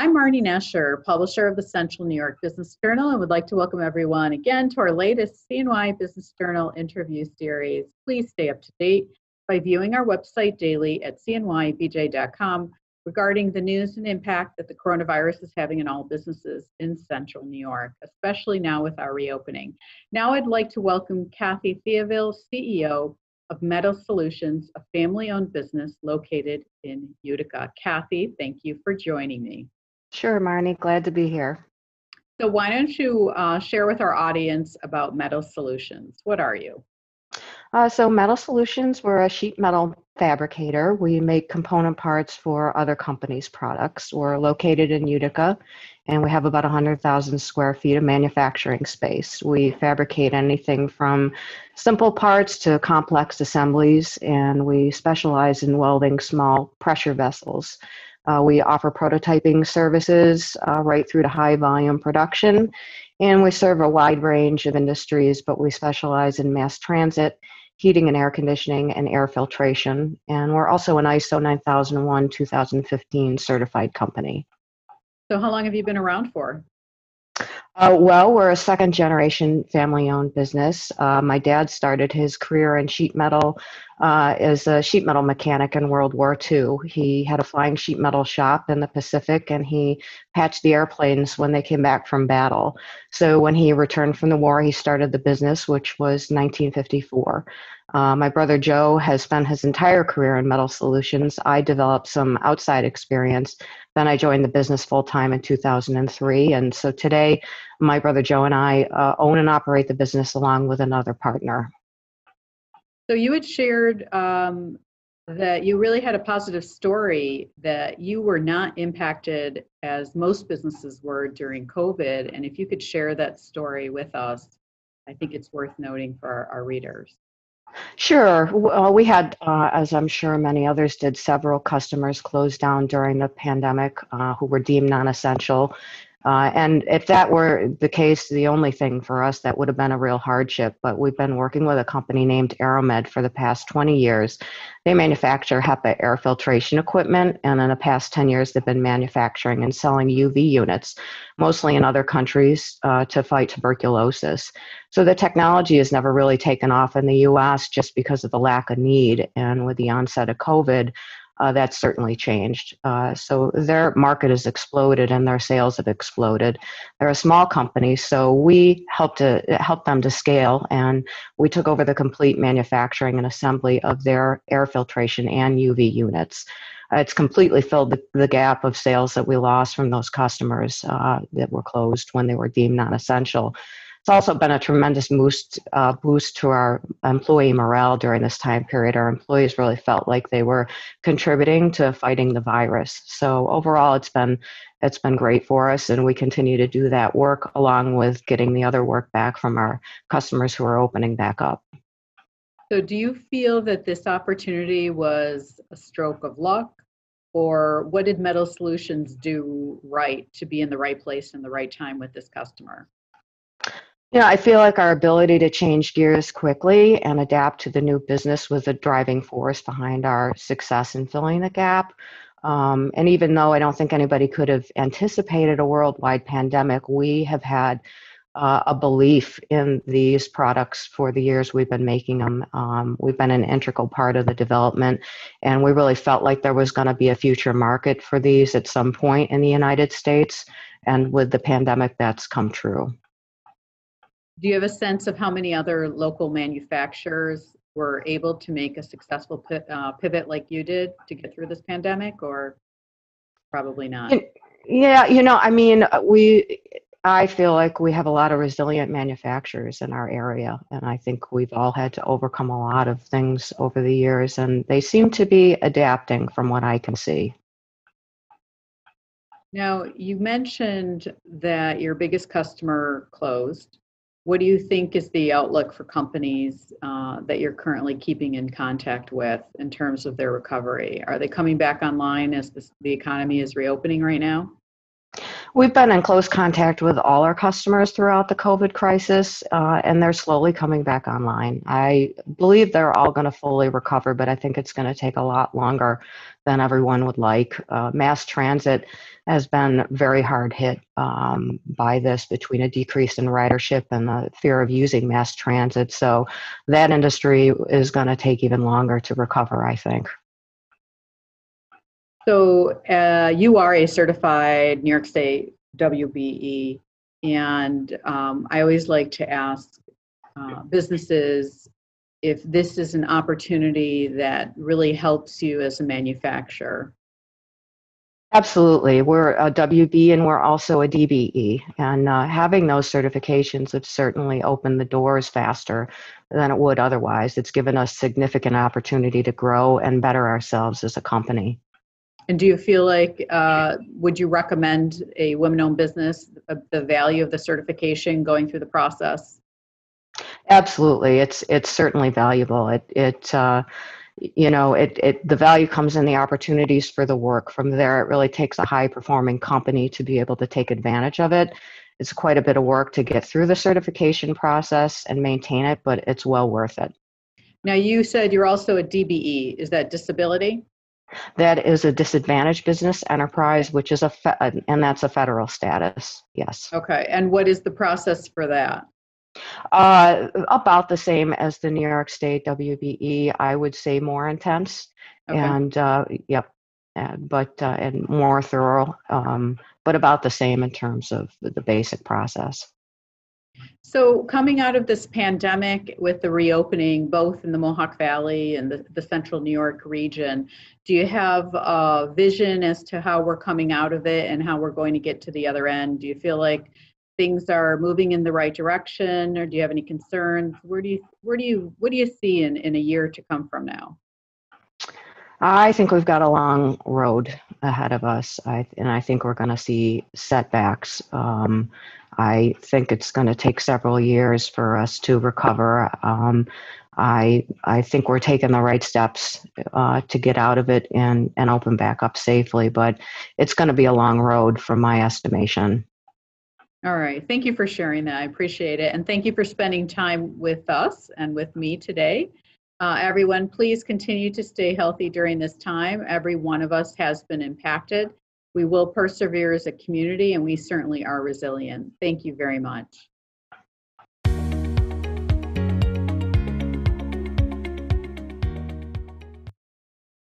I'm Marnie Nesher, publisher of the Central New York Business Journal, and would like to welcome everyone again to our latest CNY Business Journal interview series. Please stay up to date by viewing our website daily at cnybj.com regarding the news and impact that the coronavirus is having on all businesses in Central New York, especially now with our reopening. Now I'd like to welcome Kathy Theoville, CEO of Metal Solutions, a family owned business located in Utica. Kathy, thank you for joining me. Sure, Marnie. Glad to be here. So, why don't you uh, share with our audience about Metal Solutions? What are you? Uh, so, Metal Solutions, we're a sheet metal fabricator. We make component parts for other companies' products. We're located in Utica and we have about 100,000 square feet of manufacturing space. We fabricate anything from simple parts to complex assemblies, and we specialize in welding small pressure vessels. Uh, we offer prototyping services uh, right through to high volume production, and we serve a wide range of industries, but we specialize in mass transit, heating and air conditioning, and air filtration. And we're also an ISO 9001 2015 certified company. So, how long have you been around for? Uh, well, we're a second generation family owned business. Uh, my dad started his career in sheet metal uh, as a sheet metal mechanic in World War II. He had a flying sheet metal shop in the Pacific and he patched the airplanes when they came back from battle. So when he returned from the war, he started the business, which was 1954. Uh, my brother Joe has spent his entire career in metal solutions. I developed some outside experience. Then I joined the business full time in 2003. And so today, my brother Joe and I uh, own and operate the business along with another partner. So you had shared um, that you really had a positive story that you were not impacted as most businesses were during COVID. And if you could share that story with us, I think it's worth noting for our, our readers. Sure. Well, we had, uh, as I'm sure many others did, several customers close down during the pandemic uh, who were deemed non essential. Uh, and if that were the case, the only thing for us that would have been a real hardship. But we've been working with a company named Aeromed for the past 20 years. They manufacture HEPA air filtration equipment, and in the past 10 years, they've been manufacturing and selling UV units, mostly in other countries, uh, to fight tuberculosis. So the technology has never really taken off in the US just because of the lack of need. And with the onset of COVID, uh, that's certainly changed. Uh, so their market has exploded and their sales have exploded. They're a small company, so we helped to help them to scale, and we took over the complete manufacturing and assembly of their air filtration and UV units. Uh, it's completely filled the, the, gap of sales that we lost from those customers uh, that were closed when they were deemed non-essential. It's also been a tremendous boost, uh, boost to our employee morale during this time period. Our employees really felt like they were contributing to fighting the virus. So overall, it's been it's been great for us, and we continue to do that work along with getting the other work back from our customers who are opening back up. So, do you feel that this opportunity was a stroke of luck, or what did Metal Solutions do right to be in the right place in the right time with this customer? Know, I feel like our ability to change gears quickly and adapt to the new business was a driving force behind our success in filling the gap. Um, and even though I don't think anybody could have anticipated a worldwide pandemic, we have had uh, a belief in these products for the years we've been making them. Um, we've been an integral part of the development, and we really felt like there was going to be a future market for these at some point in the United States. And with the pandemic, that's come true. Do you have a sense of how many other local manufacturers were able to make a successful uh, pivot like you did to get through this pandemic, or probably not? Yeah, you know, I mean, uh, we, I feel like we have a lot of resilient manufacturers in our area, and I think we've all had to overcome a lot of things over the years, and they seem to be adapting from what I can see. Now, you mentioned that your biggest customer closed. What do you think is the outlook for companies uh, that you're currently keeping in contact with in terms of their recovery? Are they coming back online as this, the economy is reopening right now? We've been in close contact with all our customers throughout the COVID crisis, uh, and they're slowly coming back online. I believe they're all going to fully recover, but I think it's going to take a lot longer than everyone would like. Uh, mass transit has been very hard hit um, by this between a decrease in ridership and the fear of using mass transit. So that industry is going to take even longer to recover, I think. So uh, you are a certified New York State WBE, and um, I always like to ask uh, businesses if this is an opportunity that really helps you as a manufacturer. Absolutely. We're a WB and we're also a DBE. And uh, having those certifications have certainly opened the doors faster than it would otherwise. It's given us significant opportunity to grow and better ourselves as a company. And do you feel like, uh, would you recommend a women-owned business, uh, the value of the certification going through the process? Absolutely. It's, it's certainly valuable. It, it, uh, you know, it, it, the value comes in the opportunities for the work. From there, it really takes a high performing company to be able to take advantage of it. It's quite a bit of work to get through the certification process and maintain it, but it's well worth it. Now, you said you're also a DBE. Is that disability? That is a disadvantaged business enterprise, which is a, fe- and that's a federal status. Yes. Okay. And what is the process for that? Uh, about the same as the New York State WBE, I would say more intense. Okay. And uh, yep, and, but uh, and more thorough, um, but about the same in terms of the, the basic process. So, coming out of this pandemic with the reopening, both in the Mohawk Valley and the, the central New York region, do you have a vision as to how we're coming out of it and how we're going to get to the other end? Do you feel like things are moving in the right direction or do you have any concerns? Where do you, where do you, what do you see in, in a year to come from now? I think we've got a long road ahead of us, I, and I think we're going to see setbacks. Um, I think it's going to take several years for us to recover. Um, I I think we're taking the right steps uh, to get out of it and and open back up safely, but it's going to be a long road, from my estimation. All right. Thank you for sharing that. I appreciate it. And thank you for spending time with us and with me today. Uh, everyone, please continue to stay healthy during this time. Every one of us has been impacted. We will persevere as a community and we certainly are resilient. Thank you very much.